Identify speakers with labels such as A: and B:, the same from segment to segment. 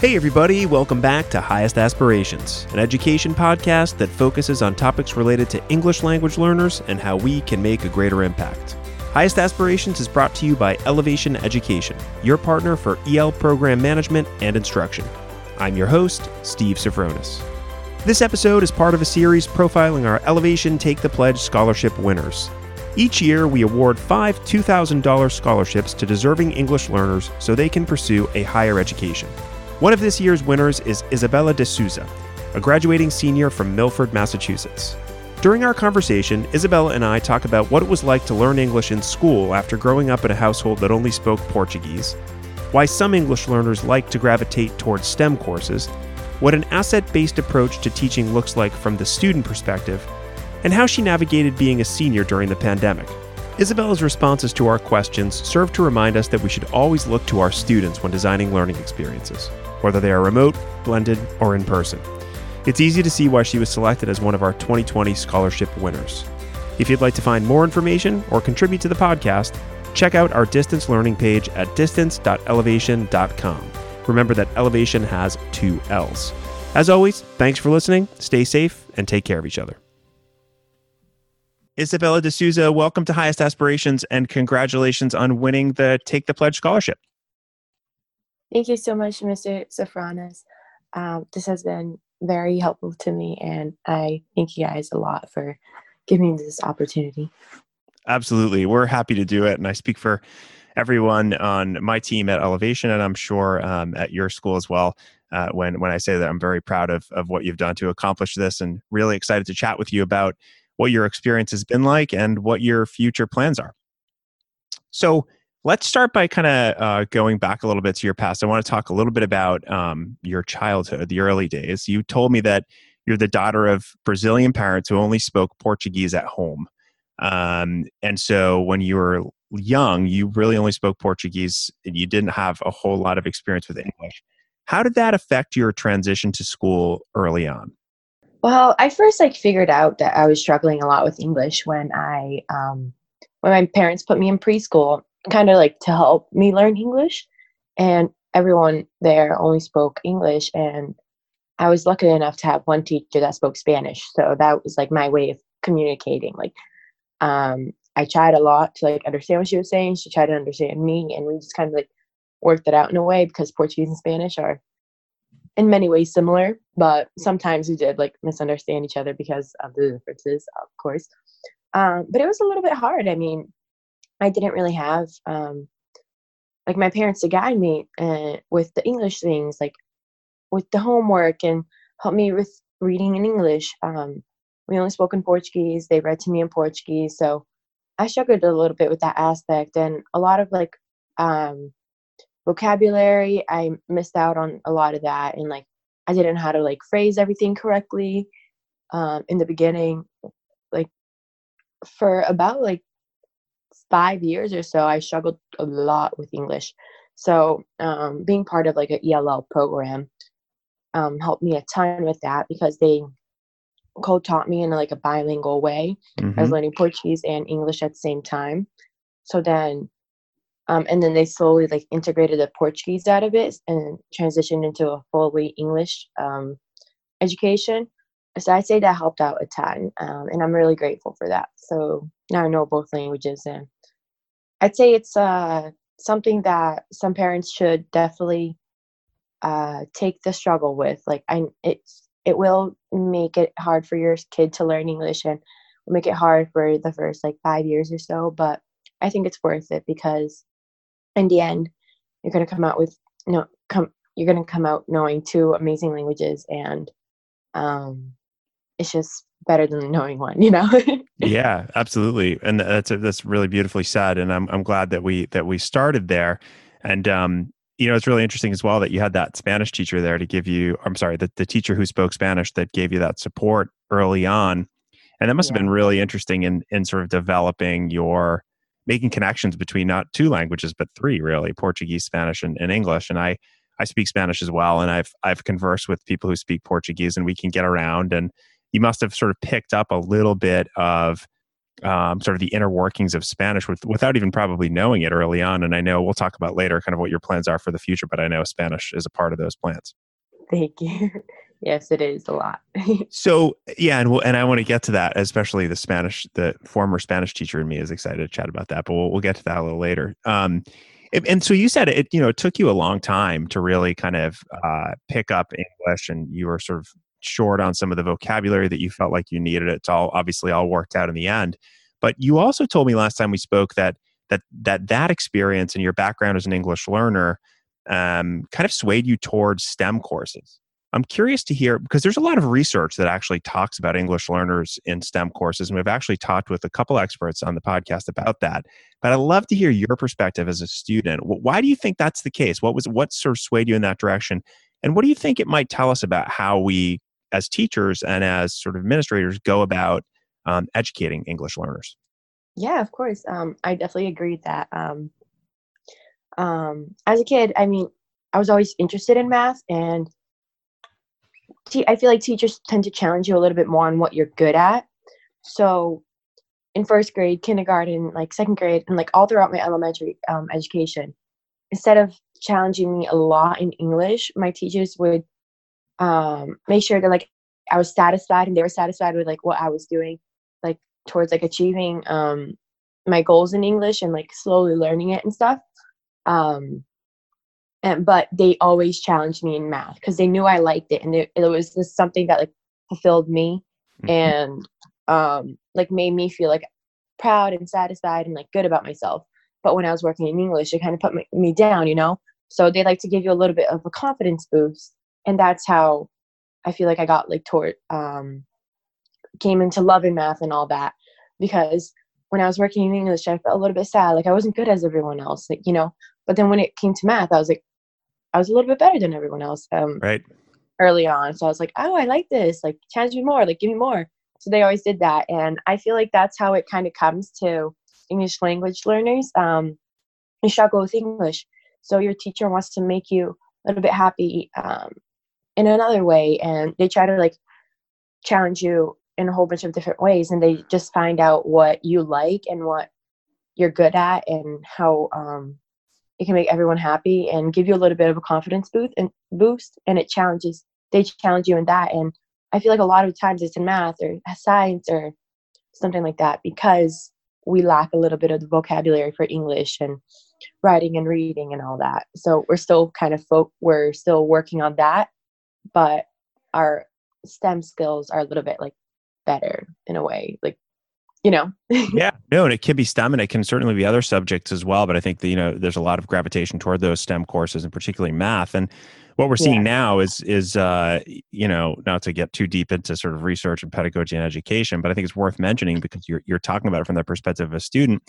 A: Hey, everybody, welcome back to Highest Aspirations, an education podcast that focuses on topics related to English language learners and how we can make a greater impact. Highest Aspirations is brought to you by Ellevation Education, your partner for EL program management and instruction. I'm your host, Steve Sofronis. This episode is part of a series profiling our Ellevation Take the Pledge scholarship winners. Each year, we award five $2,000 scholarships to deserving English learners so they can pursue a higher education. One of this year's winners is Isabella de Souza, a graduating senior from Milford, Massachusetts. During our conversation, Isabella and I talk about what it was like to learn English in school after growing up in a household that only spoke Portuguese, why some English learners like to gravitate towards STEM courses, what an asset based approach to teaching looks like from the student perspective, and how she navigated being a senior during the pandemic. Isabella's responses to our questions serve to remind us that we should always look to our students when designing learning experiences, whether they are remote, blended, or in person. It's easy to see why she was selected as one of our 2020 scholarship winners. If you'd like to find more information or contribute to the podcast, check out our distance learning page at distance.ellevation.com. Remember that ellevation has two L's. As always, thanks for listening, stay safe, and take care of each other. Isabella de Souza, welcome to Highest Aspirations and congratulations on winning the Take the Pledge scholarship.
B: Thank you so much, Mr. Sofronis. Um, this has been very helpful to me, and I thank you guys a lot for giving me this opportunity.
A: Absolutely. We're happy to do it. And I speak for everyone on my team at Ellevation, and I'm sure um, at your school as well. Uh, when when I say that, I'm very proud of of what you've done to accomplish this, and really excited to chat with you about what your experience has been like and what your future plans are. So let's start by kind of uh, going back a little bit to your past. I want to talk a little bit about um, your childhood, the early days. You told me that you're the daughter of Brazilian parents who only spoke Portuguese at home. Um, and so when you were young, you really only spoke Portuguese and you didn't have a whole lot of experience with English. How did that affect your transition to school early on?
B: Well, I first like figured out that I was struggling a lot with English when I um, when my parents put me in preschool, kind of like to help me learn English, and everyone there only spoke English, and I was lucky enough to have one teacher that spoke Spanish, so that was like my way of communicating. Like, um, I tried a lot to like understand what she was saying. She tried to understand me, and we just kind of like worked it out in a way because Portuguese and Spanish are in many ways similar, but sometimes we did like misunderstand each other because of the differences, of course. Um, but it was a little bit hard. I mean, I didn't really have um, like my parents to guide me uh, with the English things, like with the homework and help me with reading in English. Um, we only spoke in Portuguese. They read to me in Portuguese, so I struggled a little bit with that aspect and a lot of like um, vocabulary. I missed out on a lot of that and like i didn't know how to like phrase everything correctly um, in the beginning. Like for about like five years or so i struggled a lot with english. So um, being part of like an ell program um, helped me a ton with that because they co-taught me in like a bilingual way. Mm-hmm. i was learning portuguese and english at the same time. So then um, and then they slowly like integrated the Portuguese out of it and transitioned into a fully English um, education. So I'd say that helped out a ton, um, and I'm really grateful for that. So now I know both languages, and I'd say it's uh, something that some parents should definitely uh, take the struggle with. Like I, it's it will make it hard for your kid to learn English, and will make it hard for the first like five years or so. But I think it's worth it because in the end you're going to come out with you know come you're going to come out knowing two amazing languages and um it's just better than knowing one you know?
A: Yeah absolutely. And that's that's really beautifully said and i'm i'm glad that we that we started there. And um you know it's really interesting as well that you had that spanish teacher there to give you i'm sorry the, the teacher who spoke spanish that gave you that support early on. And that must yeah. have been really interesting in in sort of developing your making connections between not two languages but three really portuguese spanish and, and, english and i i speak spanish as well and i've i've conversed with people who speak portuguese and we can get around and you must have sort of picked up a little bit of um, sort of the inner workings of Spanish with, without even probably knowing it early on. And I know we'll talk about later kind of what your plans are for the future, but I know Spanish is a part of those plans.
B: Thank you. Yes, it is a lot.
A: so yeah, and we'll, and I want to get to that, especially the Spanish, the former Spanish teacher in me is excited to chat about that, but we'll, we'll get to that a little later. Um, and so you said it, you know, it took you a long time to really kind of uh, pick up English, and you were sort of short on some of the vocabulary that you felt like you needed. It's all obviously all worked out in the end. But you also told me last time we spoke that that that that experience and your background as an English learner um, kind of swayed you towards STEM courses. I'm curious to hear because there's a lot of research that actually talks about English learners in STEM courses, and we've actually talked with a couple experts on the podcast about that. But I'd love to hear your perspective as a student. Why do you think that's the case? What was what sort of swayed you in that direction, and what do you think it might tell us about how we, as teachers and as sort of administrators, go about um, educating English learners?
B: Yeah, of course. Um, I definitely agree that. Um, um, as a kid, I mean, I was always interested in math and I feel like teachers tend to challenge you a little bit more on what you're good at. So in first grade, kindergarten, like second grade, and like all throughout my elementary um, education, instead of challenging me a lot in English, my teachers would um, make sure that like I was satisfied and they were satisfied with like what I was doing, like towards like achieving um, my goals in English and like slowly learning it and stuff. Um, and but they always challenged me in math because they knew I liked it and it, it was just something that like fulfilled me mm-hmm. and um like made me feel like proud and satisfied and like good about myself. But when I was working in English, it kind of put me, me down, you know. So they like to give you a little bit of a confidence boost, and that's how I feel like I got like toward um came into loving math and all that because when I was working in English, I felt a little bit sad, like I wasn't good as everyone else, like you know. But then when it came to math, I was like, I was a little bit better than everyone else. Um,
A: right.
B: Early on, so I was like, oh, I like this. Like, challenge me more. Like, give me more. So they always did that, and I feel like that's how it kind of comes to English language learners. Um, you struggle with English, so your teacher wants to make you a little bit happy um, in another way, and they try to like challenge you in a whole bunch of different ways, and they just find out what you like and what you're good at, and how um, it can make everyone happy and give you a little bit of a confidence boost and boost and it challenges they challenge you in that. And i feel like a lot of times it's in math or science or something like that because we lack a little bit of the vocabulary for english and writing and reading and all that. So we're still kind of folk we're still working on that but our stem skills are a little bit like better in a way. Like you know?
A: Yeah no and it can be stem and it can certainly be other subjects as well but i think that you know there's a lot of gravitation toward those stem courses and particularly math and what we're seeing yeah. now is is uh you know not to get too deep into sort of research and pedagogy and education but i think it's worth mentioning because you're you're talking about it from the perspective of a student.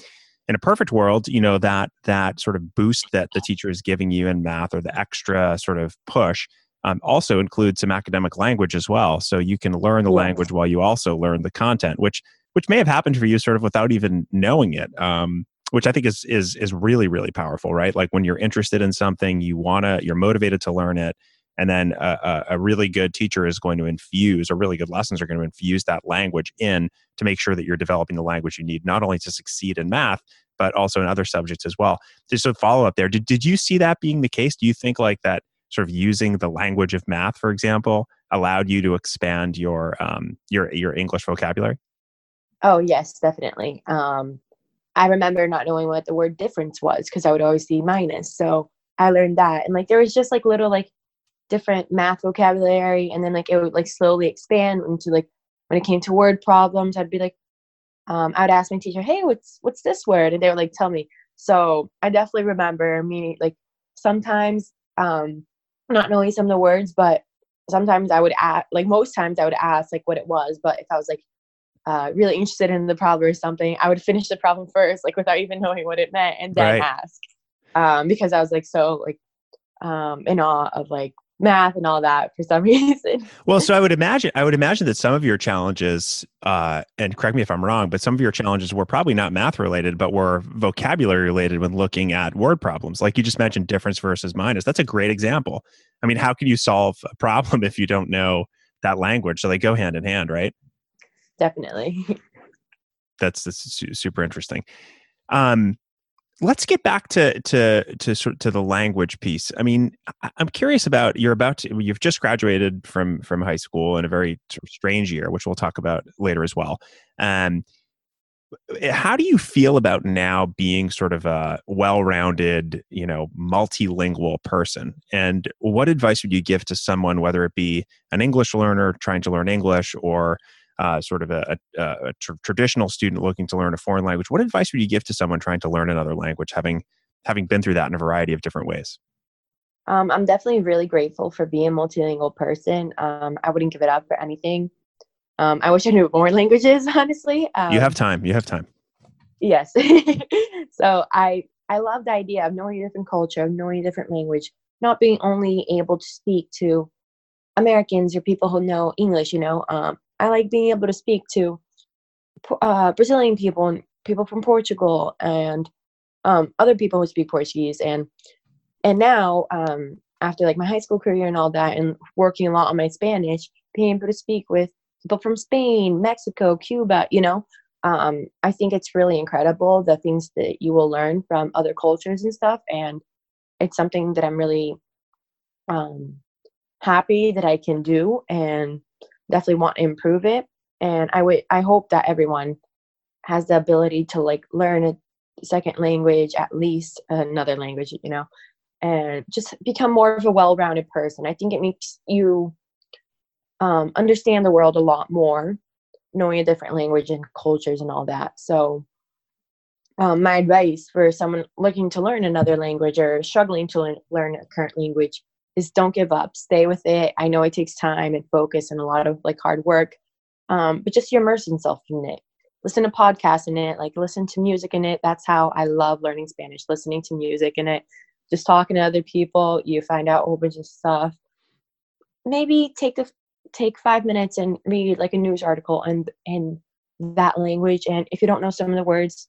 A: In a perfect world you know that that sort of boost that the teacher is giving you in math or the extra sort of push um, also includes some academic language as well. So you can learn the language while you also learn the content which which may have happened for you sort of without even knowing it. Um, which I think is is is really really powerful, right? Like when you're interested in something, you wanna you're motivated to learn it, and then a, a, really good teacher is going to infuse, or really good lessons are going to infuse that language in to make sure that you're developing the language you need, not only to succeed in math, but also in other subjects as well. Just a follow up there. Did did you see that being the case? Do you think like that sort of using the language of math, for example, allowed you to expand your um, your your English vocabulary?
B: Oh yes, definitely. Um, I remember not knowing what the word difference was because I would always see minus. So I learned that, and like there was just like little like different math vocabulary, and then like it would like slowly expand into like when it came to word problems, I'd be like, um, I would ask my teacher, "Hey, what's what's this word?" And they would like tell me. So I definitely remember me like sometimes um, not knowing some of the words, but sometimes I would ask, like most times I would ask like what it was. But if I was like uh, really interested in the problem or something, I would finish the problem first, like without even knowing what it meant, and then right. ask. Um, because I was like so like um, in awe of like math and all that for some reason.
A: well, so I would imagine I would imagine that some of your challenges, uh, and correct me if I'm wrong, but some of your challenges were probably not math related, but were vocabulary related when looking at word problems. Like you just mentioned, difference versus minus. That's a great example. I mean, how can you solve a problem if you don't know that language? So they go hand in hand, right?
B: Definitely.
A: that's, that's super interesting. Um, let's get back to to to sort to the language piece. I mean, I'm curious about you're about to you've just graduated from from high school in a very strange year, which we'll talk about later as well. Um, eh, how do you feel about now being sort of a well-rounded, you know, multilingual person? And what advice would you give to someone, whether it be an English learner trying to learn English or uh, sort of a, a, a tr- traditional student looking to learn a foreign language, what advice would you give to someone trying to learn another language, having having been through that in a variety of different ways?
B: Um, I'm definitely really grateful for being a multilingual person. Um, I wouldn't give it up for anything. Um, I wish I knew more languages, honestly.
A: you have um, time. You have time.
B: Yes. so I I love the idea of knowing a different culture, of knowing a different language, not being only able to speak to Americans or people who know English. You know, um, I like being able to speak to uh, Brazilian people and people from Portugal and um, other people who speak Portuguese. And and now um, after like my high school career and all that, and working a lot on my Spanish, being able to speak with people from Spain, Mexico, Cuba, you know, um, I think it's really incredible the things that you will learn from other cultures and stuff. And it's something that I'm really um, happy that I can do. And definitely want to improve it. And i would i hope that everyone has the ability to like learn a second language at least another language you know and just become more of a well-rounded person. I think it makes you um, understand the world a lot more knowing a different language and cultures and all that. So um, my advice for someone looking to learn another language or struggling to learn a current language is don't give up. Stay with it. I know it takes time and focus and a lot of like hard work um, but just immerse yourself in it. Listen to podcasts in it like listen to music in it. That's how i love learning spanish listening to music in it. Just talking to other people you find out a whole bunch of stuff. Maybe take the take five minutes and read like a news article and in that language and if you don't know some of the words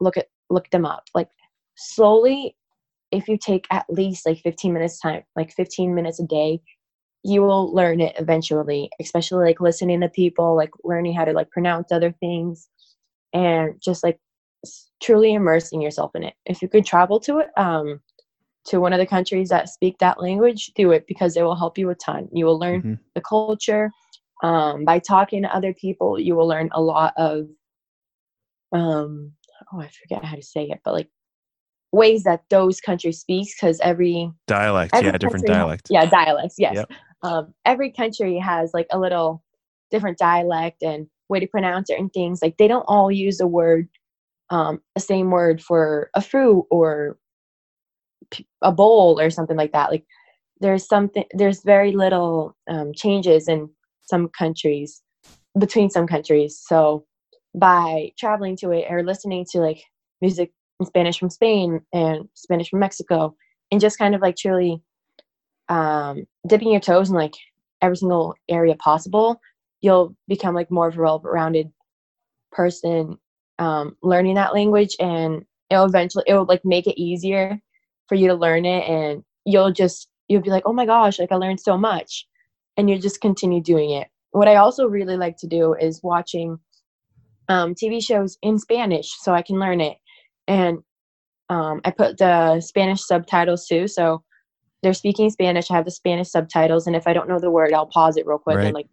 B: look at look them up. Like slowly if you take at least like 15 minutes time like 15 minutes a day you will learn it eventually especially like listening to people like learning how to like pronounce other things and just like truly immersing yourself in it if you could travel to it um to one of the countries that speak that language do it because it will help you a ton you will learn mm-hmm. the culture um, by talking to other people you will learn a lot of um oh i forget how to say it but like ways that those countries speak because every
A: dialect every yeah different dialect
B: yeah dialects yes. Yep. um, every country has like a little different dialect and way to pronounce certain things. Like they don't all use a word um, the same word for a fruit or a bowl or something like that. Like there's something there's very little um, changes in some countries between some countries. So by traveling to it or listening to like music Spanish from Spain and Spanish from Mexico, and just kind of like truly um, dipping your toes in like every single area possible, you'll become like more of a well-rounded person um, learning that language, and it'll eventually it will like make it easier for you to learn it, and you'll just you'll be like, oh my gosh, like I learned so much, and you just continue doing it. What I also really like to do is watching um, TV shows in Spanish so I can learn it and um, I put the Spanish subtitles too. So they're speaking Spanish. I have the Spanish subtitles, and if I don't know the word, I'll pause it real quick right. and like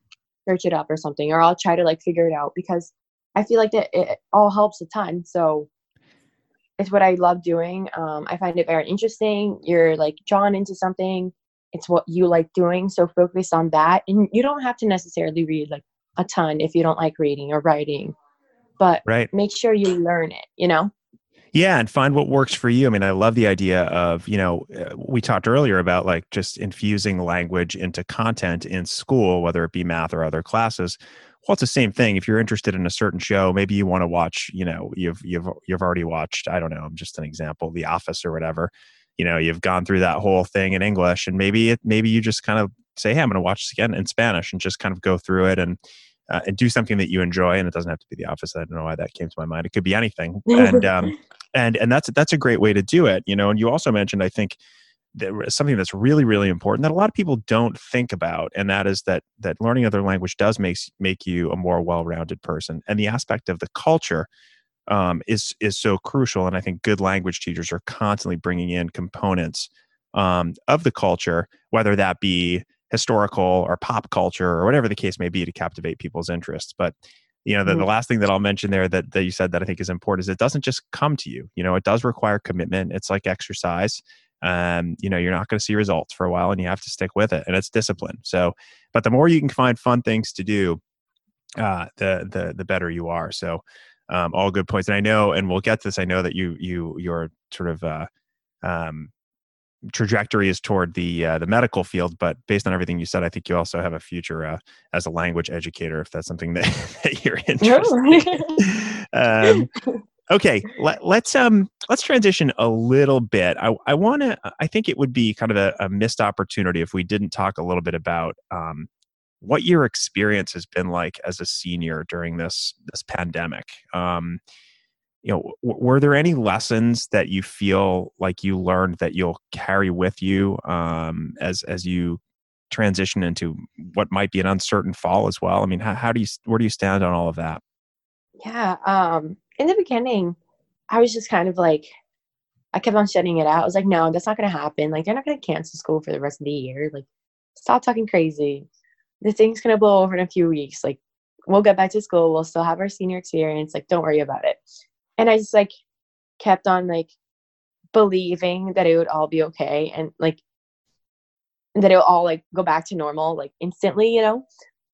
B: search it up or something, or I'll try to like figure it out because I feel like that it all helps a ton. So it's what I love doing. Um, I find it very interesting. You're like drawn into something. It's what you like doing. So focus on that, and you don't have to necessarily read like a ton if you don't like reading or writing, but
A: right.
B: make sure you learn it. You know.
A: Yeah, and find what works for you. I mean, I love the idea of, you know, uh, we talked earlier about like just infusing language into content in school, whether it be math or other classes. Well, it's the same thing. If you're interested in a certain show, maybe you want to watch, you know, you've you've you've already watched, I don't know, I'm just an example, The Office or whatever. You know, you've gone through that whole thing in English and maybe it maybe you just kind of say, "Hey, I'm going to watch this again in Spanish" and just kind of go through it and uh, and do something that you enjoy. And it doesn't have to be The Office. I don't know why that came to my mind. It could be anything. And um, and and that's that's a great way to do it you know and you also mentioned i think something that's really really important that a lot of people don't think about and that is that that learning another language does make make you a more well-rounded person and the aspect of the culture um, is is so crucial and i think good language teachers are constantly bringing in components um, of the culture whether that be historical or pop culture or whatever the case may be to captivate people's interests but you know the, the mm-hmm. last thing that i'll mention there that, that you said that i think is important is it doesn't just come to you you know it does require commitment it's like exercise um, you know you're not going to see results for a while and you have to stick with it and it's discipline. So but the more you can find fun things to do uh, the the the better you are. So um, all good points. And i know and we'll get this i know that you you your sort of uh, um, trajectory is toward the uh, the medical field but based on everything you said i think you also have a future uh, as a language educator if that's something that, that you're interested in. Um, okay let, us um let's transition a little bit. I, I want to i think it would be kind of a, a, missed opportunity if we didn't talk a little bit about um, what your experience has been like as a senior during this this pandemic. Um, you know w- were there any lessons that you feel like you learned that you'll carry with you um, as as you transition into what might be an uncertain fall as well i mean how, how do you where do you stand on all of that
B: yeah um in the beginning, I was just kind of like, I kept on shutting it out. I was like, no, that's not to happen. Like, they're not to cancel school for the rest of the year. Like, stop talking crazy. The thing's to blow over in a few weeks. Like, we'll get back to school. We'll still have our senior experience. Like, don't worry about it. And I just like kept on like believing that it would all be okay and like that it would all like go back to normal like instantly, you know?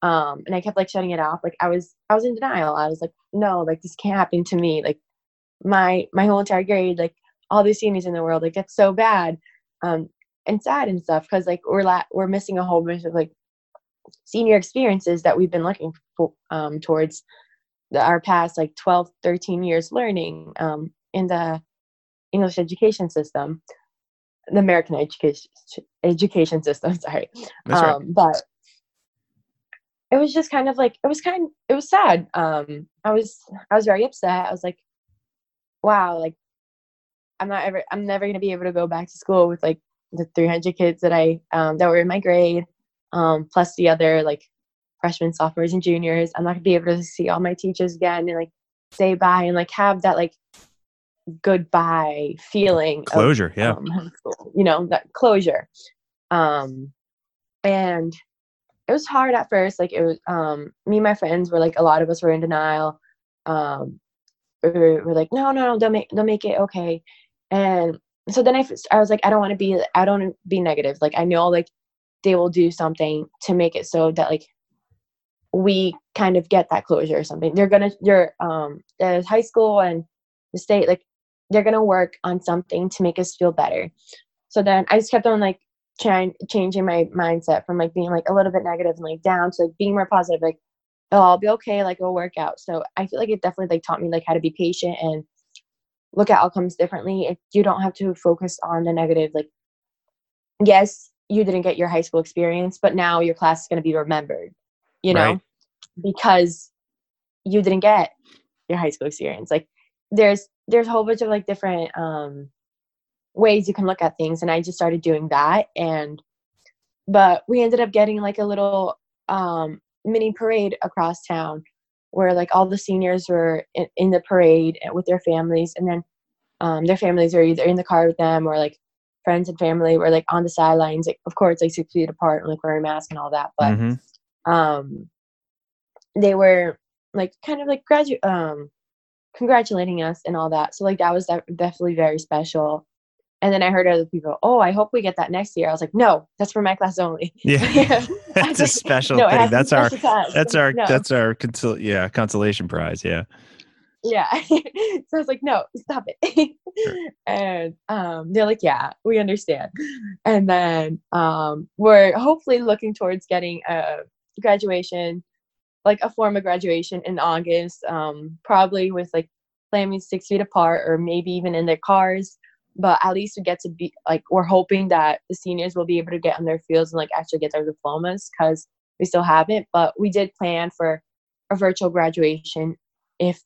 B: um and i kept like shutting it off. Like i was i was in denial. I was like no like this can't happen to me. Like my my whole entire grade like all the seniors in the world like it's so bad. Um and sad and stuff because like we're la- we're missing a whole bunch of like senior experiences that we've been looking for um towards the, our past like 12 13 years learning um in the english education system the american education education system sorry.
A: That's um
B: right. but it was just kind of like it was kind it was sad. Um i was i was very upset. I was like wow like i'm not ever i'm never going to be able to go back to school with like the 300 kids that i um that were in my grade um plus the other like freshmen sophomores and juniors i'm not to be able to see all my teachers again and like say bye and like have that like goodbye feeling
A: closure
B: of,
A: yeah
B: um, you know that closure um and it was hard at first. Like it was, um, me and my friends were like, a lot of us were in denial. Um, we're, we're like, no, no, no, they'll make, they'll make it okay. And so then I, I was like, I don't want to be, I don't be negative. Like I know like they will do something to make it so that like we kind of get that closure or something. They're gonna, they're, um, the high school and the state, like they're gonna work on something to make us feel better. So then I just kept on like trying changing my mindset from like being like a little bit negative and like down to like being more positive like oh i'll be okay like it'll work out so i feel like it definitely like taught me like how to be patient and look at outcomes differently if you don't have to focus on the negative like yes you didn't get your high school experience but now your class is going to be remembered you know right. because you didn't get your high school experience like there's there's a whole bunch of like different um ways you can look at things and i just started doing that and but we ended up getting like a little um, mini parade across town where like all the seniors were in, in the parade with their families and then um, their families are either in the car with them or like friends and family were like on the sidelines like of course like six feet apart and like wearing masks and all that but mm-hmm. Um they were like kind of like graduate um congratulating us and all that so like that was definitely very special and then I heard other people, oh, I hope we get that next year. I was like, no, that's for my class only.
A: Yeah, that's a special no, thing. That's our, that's our, no. that's our, consol- yeah, consolation prize. Yeah.
B: Yeah. so I was like, no, stop it. and um, they're like, yeah, we understand. And then um, we're hopefully looking towards getting a graduation, like a form of graduation in August, um, probably with like planning six feet apart or maybe even in their cars. But at least we get to be like we're hoping that the seniors will be able to get on their fields and like actually get their diplomas because we still haven't but we did plan for a virtual graduation if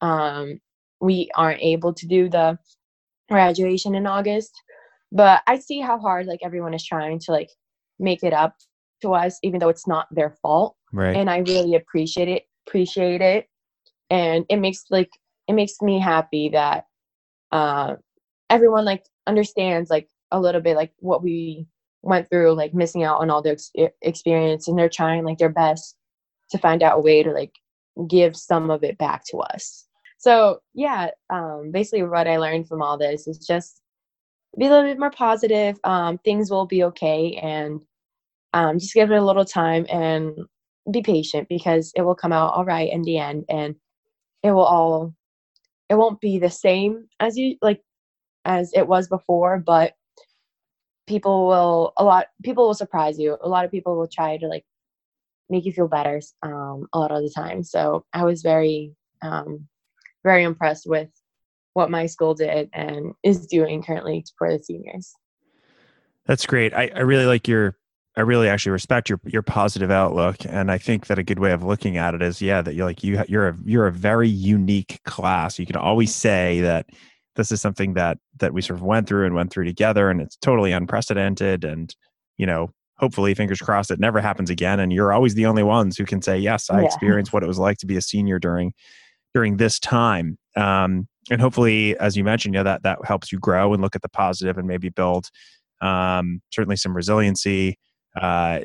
B: um, we aren't able to do the graduation in august. But I see how hard like everyone is trying to like make it up to us, even though it's not their fault.
A: Right.
B: And I really appreciate it, appreciate it. And it makes like it makes me happy that uh everyone like understands like a little bit like what we went through, like missing out on all the ex- experience, and they're trying like their best to find out a way to like give some of it back to us. So yeah, um, basically what I learned from all this is just be a little bit more positive. Um, things will be okay, and um, just give it a little time and be patient because it will come out all right in the end, and it will all it won't be the same as you like as it was before, but people will a lot people will surprise you. A lot of people will try to like make you feel better um, a lot of the time. So I was very um, very impressed with what my school did and is doing currently for the seniors.
A: That's great. I, I really like your I really actually respect your your positive outlook, and I think that a good way of looking at it is, yeah, that you're like you you're a you're a very unique class. You can always say that this is something that that we sort of went through and went through together, and it's totally unprecedented. And you know, hopefully, fingers crossed, it never happens again. And you're always the only ones who can say, yes, I yeah. experienced what it was like to be a senior during during this time. Um, and hopefully, as you mentioned, you know, that that helps you grow and look at the positive and maybe build um, certainly some resiliency uh,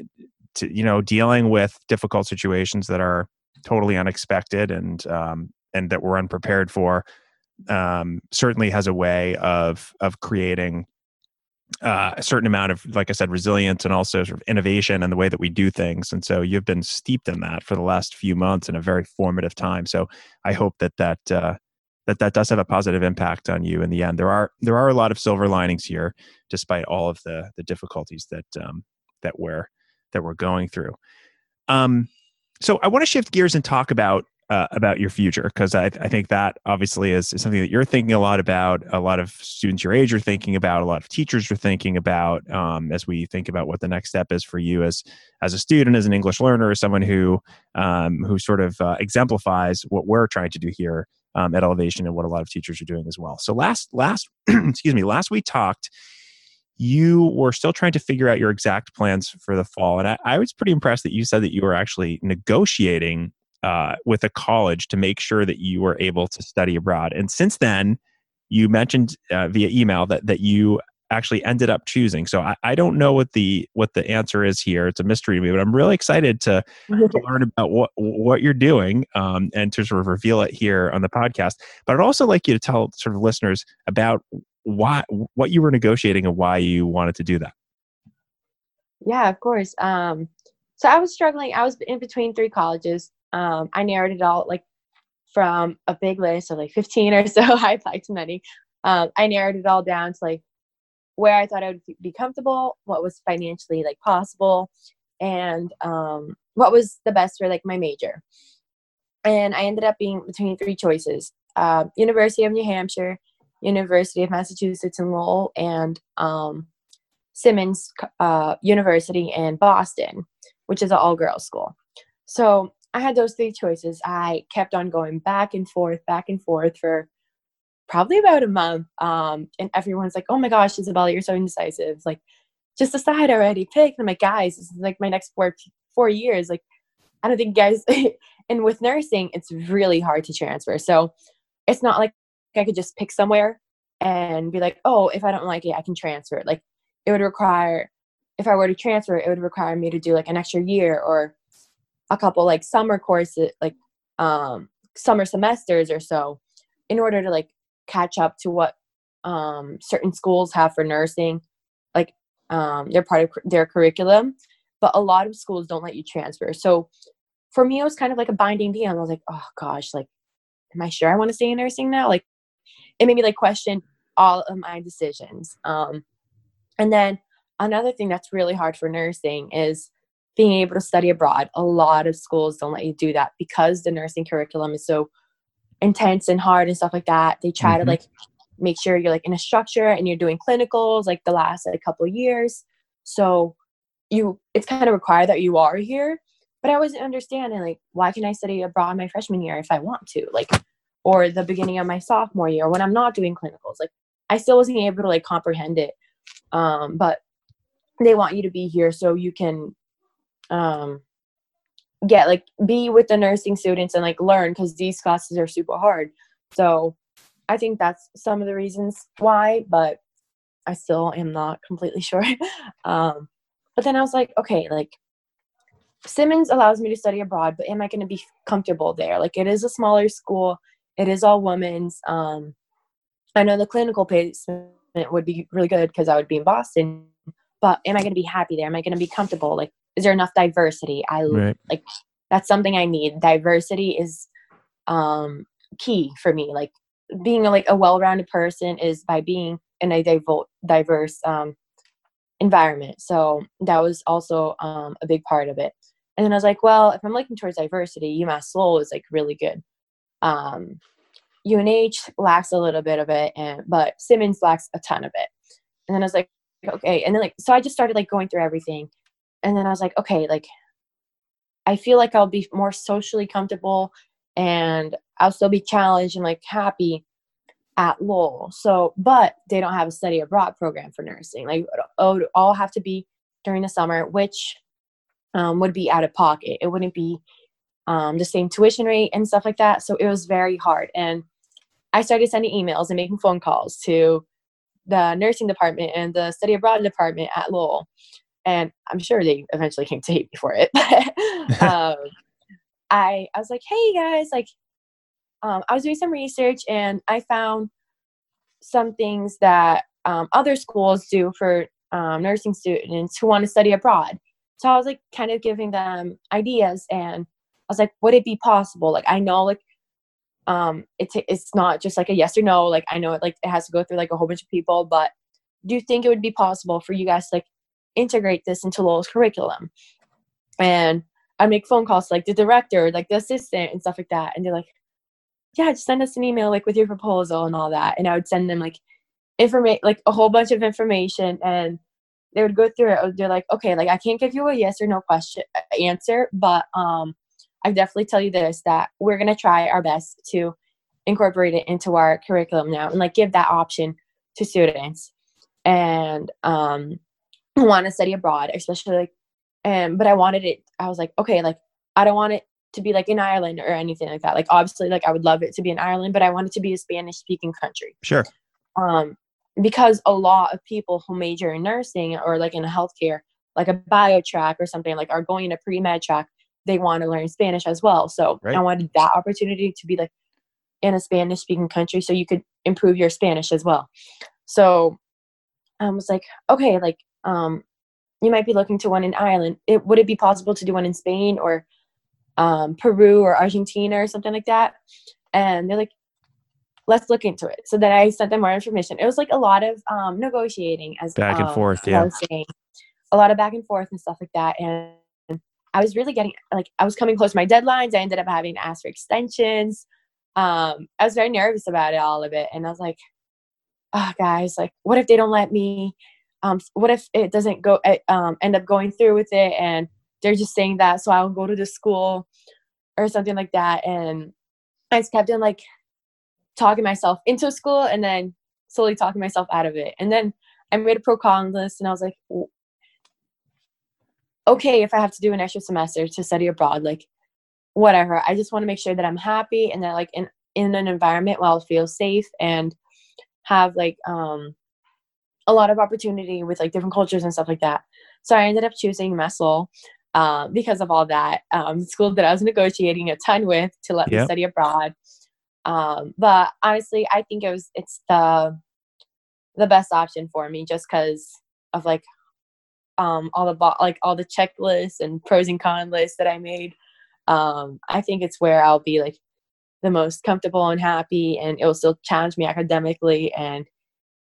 A: to you know dealing with difficult situations that are totally unexpected and um, and that we're unprepared for um, certainly has a way of of creating uh, a certain amount of like i said resilience and also sort of innovation and the way that we do things. And so you've been steeped in that for the last few months in a very formative time. So i hope that that uh, that that does have a positive impact on you in the end. There are there are a lot of silver linings here despite all of the the difficulties that um, that we're that we're going through. Um, so I want to shift gears and talk about uh, about your future because I, I, think that obviously is, is, something that you're thinking a lot about. A lot of students your age are thinking about. A lot of teachers are thinking about um, as we think about what the next step is for you as as a student, as an English learner, as someone who um, who sort of uh, exemplifies what we're trying to do here um, at Ellevation and what a lot of teachers are doing as well. So last last excuse me last we talked you were still trying to figure out your exact plans for the fall. And I, I was pretty impressed that you said that you were actually negotiating uh, with a college to make sure that you were able to study abroad. And since then, you mentioned uh, via email that that you actually ended up choosing. So I, I, don't know what the what the answer is here. It's a mystery to me, but I'm really excited to, to learn about what what you're doing um, and to sort of reveal it here on the podcast. But I'd also like you to tell sort of listeners about why what you were negotiating and why you wanted to do that?
B: Yeah of course um so i was struggling i was in between three colleges um i narrowed it all like from a big list of like 15 or so i applied to many um i narrowed it all down to like where i thought i would be comfortable what was financially like possible and um what was the best for like my major. And i ended up being between three choices uh, university of new hampshire University of Massachusetts in Lowell and um, Simmons uh, University in Boston, which is an all girls school. So I had those three choices. I kept on going back and forth, back and forth for probably about a month. Um, and everyone's like, oh my gosh, Isabella, you're so indecisive. Like, just decide already, pick. And I'm like, guys, this is like my next four, four years. Like, I don't think guys, and with nursing, it's really hard to transfer. So it's not like I could just pick somewhere and be like, oh, if I don't like it, I can transfer. Like it would require, if I were to transfer, it would require me to do like an extra year or a couple like summer courses, like um, summer semesters or so, in order to like catch up to what um, certain schools have for nursing. Like um, they're part of their curriculum, but a lot of schools don't let you transfer. So for me, it was kind of like a binding deal. I was like, oh gosh, like, am I sure I want to stay in nursing now? Like, it made me like question all of my decisions. Um, and then another thing that's really hard for nursing is being able to study abroad. A lot of schools don't let you do that because the nursing curriculum is so intense and hard and stuff like that. They try mm-hmm. to like make sure you're like in a structure and you're doing clinicals like the last like couple years. So you it's kind of required that you are here. But I wasn't understanding like why can I study abroad my freshman year if I want to? Like or the beginning of my sophomore year when I'm not doing clinicals. Like I still wasn't able to like comprehend it. um, but they want you to be here so you can um, get like be with the nursing students and like learn because these classes are super hard. So I think that's some of the reasons why, but I still am not completely sure. um, but then I was like, okay, like Simmons allows me to study abroad, but am I going to be comfortable there? Like it is a smaller school. It is all women's. Um, I know the clinical placement would be really good because I would be in Boston, but am I going to be happy there? Am I going to be comfortable? Like, is there enough diversity? I right. like that's something I need. Diversity is um, key for me. Like being like a well-rounded person is by being in a diverse um, environment. So that was also um, a big part of it. And then I was like, well, if I'm looking towards diversity, UMass Lowell is like really good. Um, UNH lacks a little bit of it, and but Simmons lacks a ton of it. And then I was like, okay. And then like, so I just started like going through everything, and then I was like, okay, like, I feel like I'll be more socially comfortable, and I'll still be challenged and like happy at Lowell. So, but they don't have a study abroad program for nursing. Like, would all have to be during the summer, which um, would be out of pocket. It wouldn't be um, the same tuition rate and stuff like that. So it was very hard. And I started sending emails and making phone calls to the nursing department and the study abroad department at Lowell. And I'm sure they eventually came to hate me for it. um, I, I was like, hey guys, like um, I was doing some research and I found some things that um, other schools do for um, nursing students who want to study abroad. So I was like kind of giving them ideas and was like, would it be possible? Like I know like um it's it's not just like a yes or no. Like I know it like it has to go through like a whole bunch of people, but do you think it would be possible for you guys to like integrate this into Lowell's curriculum? And I make phone calls to like the director, like the assistant and stuff like that. And they're like, yeah, just send us an email like with your proposal and all that. And I would send them like information, like a whole bunch of information, and they would go through it. They're like, okay, like I can't give you a yes or no question answer, but um, I definitely tell you this that we're gonna try our best to incorporate it into our curriculum now and like give that option to students and um want to study abroad, especially like and but I wanted it. I was like, okay, like I don't want it to be like in Ireland or anything like that. Like obviously, like I would love it to be in Ireland, but I want it to be a Spanish speaking country.
A: Sure.
B: Um, because a lot of people who major in nursing or like in healthcare, like a bio track or something, like are going to pre med track, they want to learn Spanish as well. So right. I wanted that opportunity to be like in a Spanish speaking country so you could improve your Spanish as well. So I was like, okay, like um, you might be looking to one in Ireland. It would it be possible to do one in Spain or um, Peru or Argentina or something like that. And they're like, let's look into it. So then I sent them more information. It was like a lot of um, negotiating as
A: back and
B: um,
A: forth, yeah.
B: A lot of back and forth and stuff like that. And I was really getting like I was coming close to my deadlines. I ended up having to ask for extensions. Um, I was very nervous about it, all of it, and I was like, "Oh, guys, like, what if they don't let me? Um, what if it doesn't go? Eh, um, end up going through with it, and they're just saying that so I'll go to the school or something like that. And I just kept on like talking myself into school and then slowly talking myself out of it. And then I made a pro con list and I was like, okay, if I have to do an extra semester to study abroad, like whatever. I just want to make sure that I'm happy and that like in, in an environment where I'll feel safe and have like um a lot of opportunity with like different cultures and stuff like that. So I ended up choosing Lowell um, because of all that. Um, school that I was negotiating a ton with to let yep. me study abroad. Um, but honestly, I think it was it's the the best option for me just because of like um, all the bo- like all the checklists and pros and cons lists that I made. Um, I think it's where I'll be like the most comfortable and happy, and it will still challenge me academically. And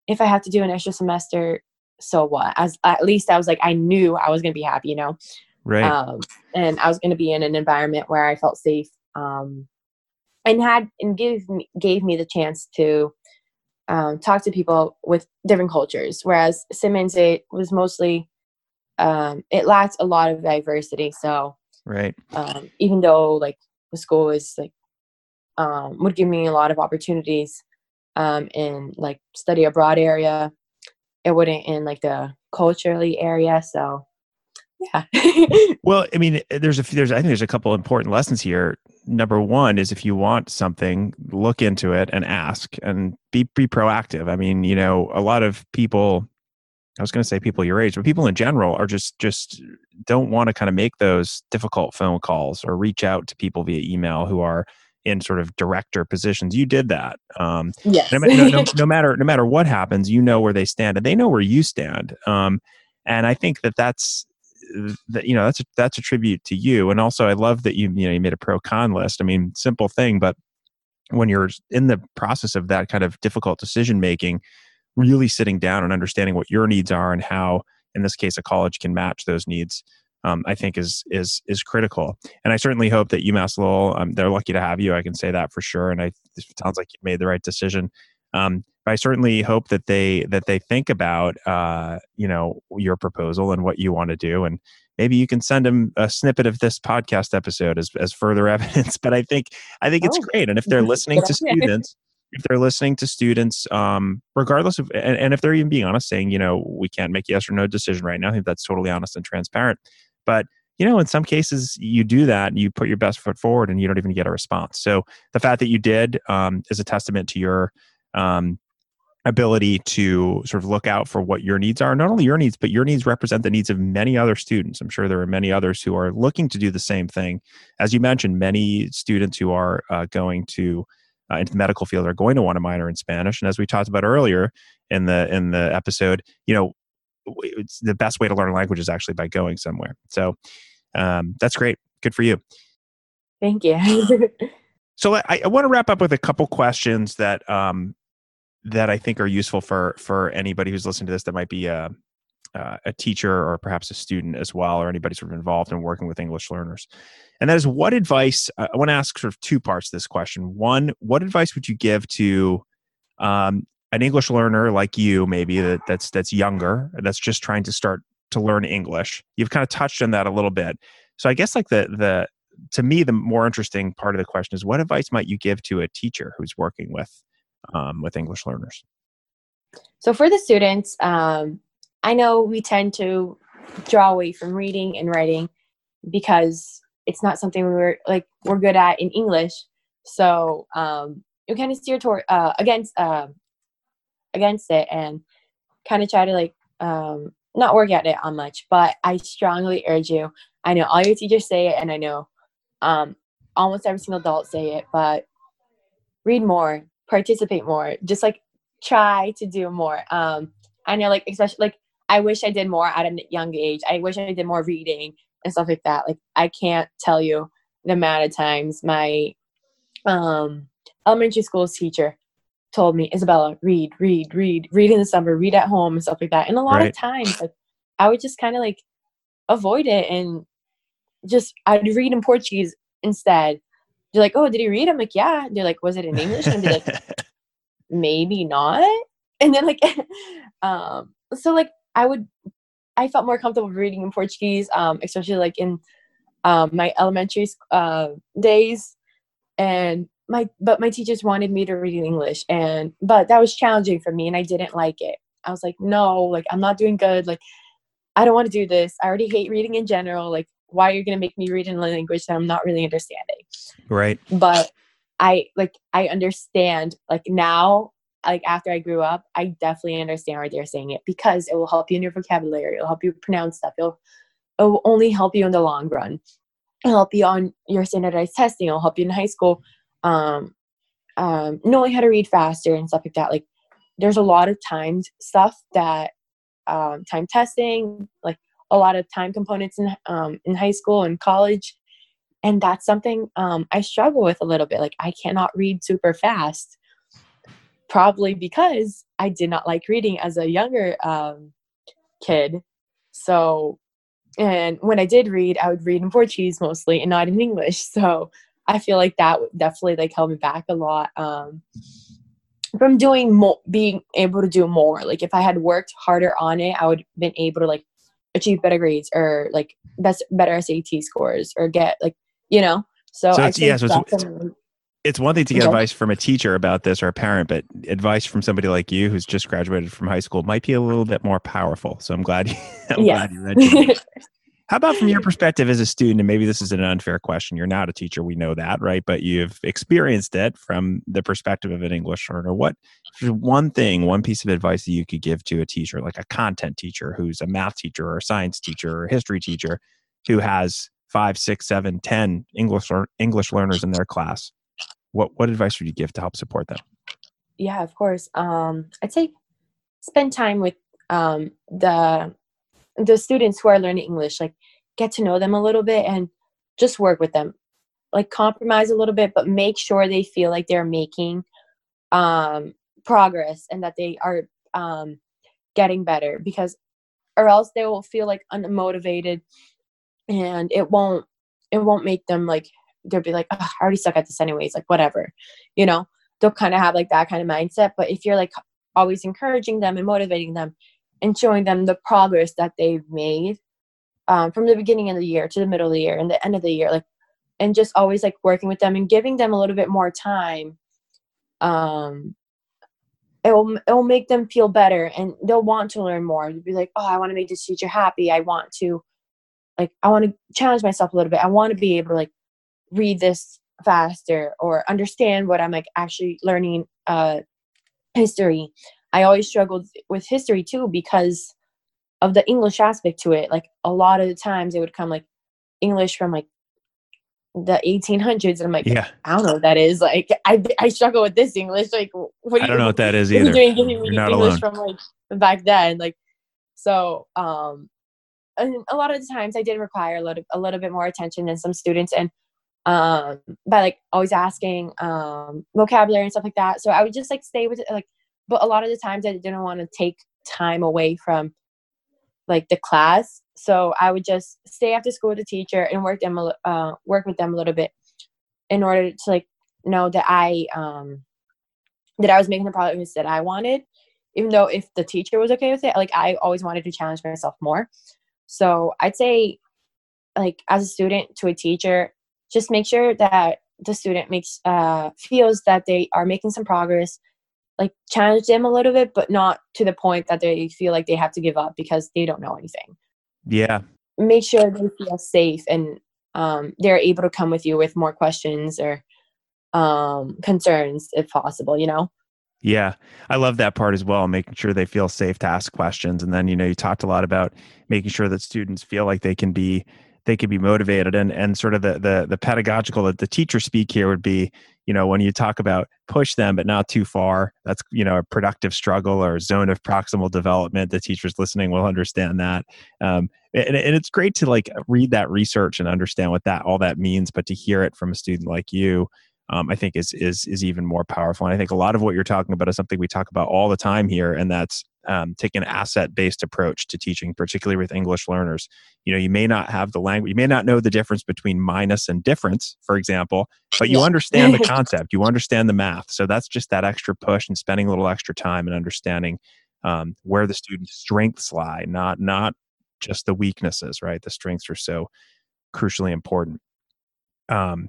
B: if I have to do an extra semester, so what? As at least I was like I knew I was gonna be happy, you know.
A: Right.
B: Um, and I was going to be in an environment where I felt safe um, and had and gave me, gave me the chance to um, talk to people with different cultures. Whereas Simmons, it was mostly um, it lacked a lot of diversity. So
A: right.
B: Um, even though like the school was like um, would give me a lot of opportunities um, in like study abroad area it wouldn't in like the culturally area. So yeah.
A: well, I mean, there's a there's I think there's a couple important lessons here. Number one is if you want something, look into it and ask and be be proactive. I mean, you know, a lot of people I was going to say people your age, but people in general are just just don't want to kind of make those difficult phone calls or reach out to people via email who are in sort of director positions. You did that. Um,
B: yes.
A: No, no, no, no, matter no matter what happens, you know where they stand, and they know where you stand. Um, and I think that that's that you know that's a, that's a tribute to you. And also, I love that you you know you made a pro con list. I mean, simple thing, but when you're in the process of that kind of difficult decision making, really sitting down and understanding what your needs are and how, in this case, a college can match those needs um, I think is is is critical. And I certainly hope that UMass Lowell, um, they're lucky to have you. I can say that for sure. And I it sounds like you made the right decision. Um, I certainly hope that they that they think about uh, you know your proposal and what you want to do, and maybe you can send them a snippet of this podcast episode as as further evidence. But I think I think it's oh. great, and if they're listening to students. If they're listening to students, um, regardless of, and, and, if they're even being honest, saying, you know, we can't make yes or no decision right now, I think that's totally honest and transparent. But you know, in some cases, you do that and you put your best foot forward, and you don't even get a response. So the fact that you did um, is a testament to your um, ability to sort of look out for what your needs are. Not only your needs, but your needs represent the needs of many other students. I'm sure there are many others who are looking to do the same thing. As you mentioned, many students who are uh, going to uh, into the medical field are going to want to minor in Spanish. And as we talked about earlier in the in the episode, you know, it's the best way to learn a language is actually by going somewhere. So um, that's great. Good for you.
B: Thank you.
A: so I, I want to wrap up with a couple questions that um, that I think are useful for for anybody who's listening to this that might be a, uh, a teacher or perhaps a student as well, or anybody sort of involved in working with English learners. And that is, what advice? I want to ask sort of two parts to this question. One, what advice would you give to um, an English learner like you, maybe that, that's that's younger, that's just trying to start to learn English. You've kind of touched on that a little bit. So I guess like the the to me the more interesting part of the question is what advice might you give to a teacher who's working with um, with English learners?
B: So for the students, um, I know we tend to draw away from reading and writing because it's not something we're like we're good at in English. So um, you kind of steer toward uh, against uh, against it and kind of try to like um, not work at it on much. But I strongly urge you. I know all your teachers say it, and I know um, almost every single adult say it. But read more, participate more, just like try to do more. Um, I know, like especially like I wish I did more at a young age. I wish I did more reading and stuff like that. Like I can't tell you the amount of times my um, elementary school teacher told me, Isabella, read, read, read, read in the summer, read at home and stuff like that. And a lot right. of times, like I would just kind of like avoid it and just I'd read in Portuguese instead. They're like, oh, did you read? I'm like, yeah. They're like, was it in English? And I'd be like, maybe not. And then like, um, so like I would, I felt more comfortable reading in Portuguese, um, especially like in um, my elementary uh, days. And my but my teachers wanted me to read in english and but that was challenging for me and i didn't like it. I was like no like i'm not doing good like i don't want to do this. I already hate reading in general like why are you going to make me read in a language that i'm not really understanding?
A: Right.
B: But i like i understand like now like after i grew up i definitely understand why they're saying it because it will help you in your vocabulary it'll help you pronounce stuff it'll, it will only help you in the long run it'll help you on your standardized testing it'll help you in high school um, um, knowing how to read faster and stuff like that. Like, there's a lot of timed stuff that um, time testing, like a lot of time components in um, in high school and college, and that's something um, I struggle with a little bit. Like, I cannot read super fast, probably because I did not like reading as a younger um, kid. So, and when I did read, I would read in Portuguese mostly and not in English. So I feel like that definitely like held me back a lot um, from doing more, being able to do more. Like if I had worked harder on it, I would have been able to like achieve better grades or like best better SAT scores or get like you know. So,
A: so it's, yeah, so it's, it's one thing to get advice from a teacher about this or a parent, but advice from somebody like you who's just graduated from high school might be a little bit more powerful. So I'm glad you, I'm
B: Yeah.
A: glad you mentioned it. How about from your perspective as a student? And maybe this is an unfair question. You're not a teacher, we know that, right? But you've experienced it from the perspective of an English learner. What one thing, one piece of advice that you could give to a teacher, like a content teacher who's a math teacher or a science teacher or a history teacher who has five, six, seven, ten English lear- English learners in their class? What what advice would you give to help support them?
B: yeah of course um i'd say spend time with um the the students who are learning english like get to know them a little bit and just work with them like compromise a little bit but make sure they feel like they're making um progress and that they are um getting better because or else they will feel like unmotivated and it won't it won't make them like they'll be like "Ugh, i already suck at this anyways like whatever you know they'll kind of have like that kind of mindset. But if you're like always encouraging them and motivating them and showing them the progress that they've made um, from the beginning of the year to the middle of the year and the end of the year, like, and just always like working with them and giving them a little bit more time, um, it will it will make them feel better and they'll want to learn more. They'll be like, oh, I want to make this teacher happy. I want to, like, I want to challenge myself a little bit. I want to be able to like read this faster or understand what I'm like actually learning uh history. I always struggled with history too because of the English aspect to it. Like a lot of the times it would come like English from like the 1800s and I'm like
A: Yeah,
B: I don't know what that is. Like I I struggle with this English. Like what
A: I don't know what that is
B: you
A: either.
B: doing giving me English
A: alone.
B: from like back then? Like so um and a lot of the times I did require a little a little bit more attention than some students and um by like always asking um vocabulary and stuff like that. So I would just like stay with it like but a lot of the times I didn't want to take time away from like the class. So I would just stay after school with the teacher and work them uh work with them a little bit in order to like know that I um that I was making the progress that I wanted. Even though if the teacher was okay with it, like I always wanted to challenge myself more. So I'd say like as a student to a teacher, just make sure that the student makes uh feels that they are making some progress like challenge them a little bit but not to the point that they feel like they have to give up because they don't know anything.
A: Yeah,
B: make sure they feel safe and um, they're able to come with you with more questions or um, concerns if possible you know?
A: Yeah, I love that part as well, making sure they feel safe to ask questions. And then, you know, you talked a lot about making sure that students feel like they can be they could be motivated and and sort of the the the pedagogical that the teacher speak here would be, you know, when you talk about push them but not too far, that's you know, a productive struggle or zone of proximal development. The teachers listening will understand that. Um, and, and it's great to like read that research and understand what that all that means, but to hear it from a student like you um, I think is is is even more powerful. And I think a lot of what you're talking about is something we talk about all the time here, and that's um, taking an asset based approach to teaching, particularly with English learners. You know, you may not have the language, you may not know the difference between minus and difference, for example, but you
B: Yeah.
A: understand the concept, you understand the math. So that's just that extra push and spending a little extra time and understanding um, where the student's strengths lie, not not just the weaknesses. Right, the strengths are so crucially important. Um,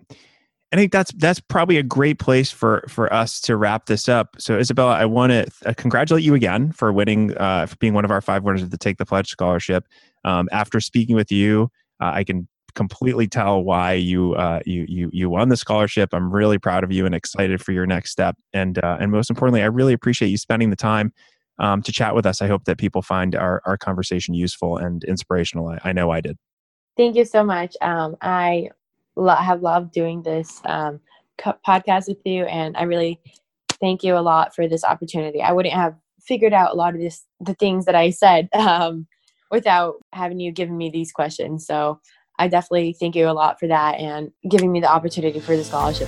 A: I think that's that's probably a great place for for us to wrap this up. So, Isabella, I want to uh, congratulate you again for winning, uh, for being one of our five winners of the Take the Pledge scholarship. Um, after speaking with you, uh, I can completely tell why you uh, you you you won the scholarship. I'm really proud of you and excited for your next step. And uh, and most importantly, I really appreciate you spending the time um, to chat with us. I hope that people find our our conversation useful and inspirational. I, I know I did.
B: thank you so much um, i lo- have loved doing this um, co- podcast with you and i really thank you a lot for this opportunity. I wouldn't have figured out a lot of this the things that i said um, without having you giving me these questions. So i definitely thank you a lot for that and giving me the opportunity for the scholarship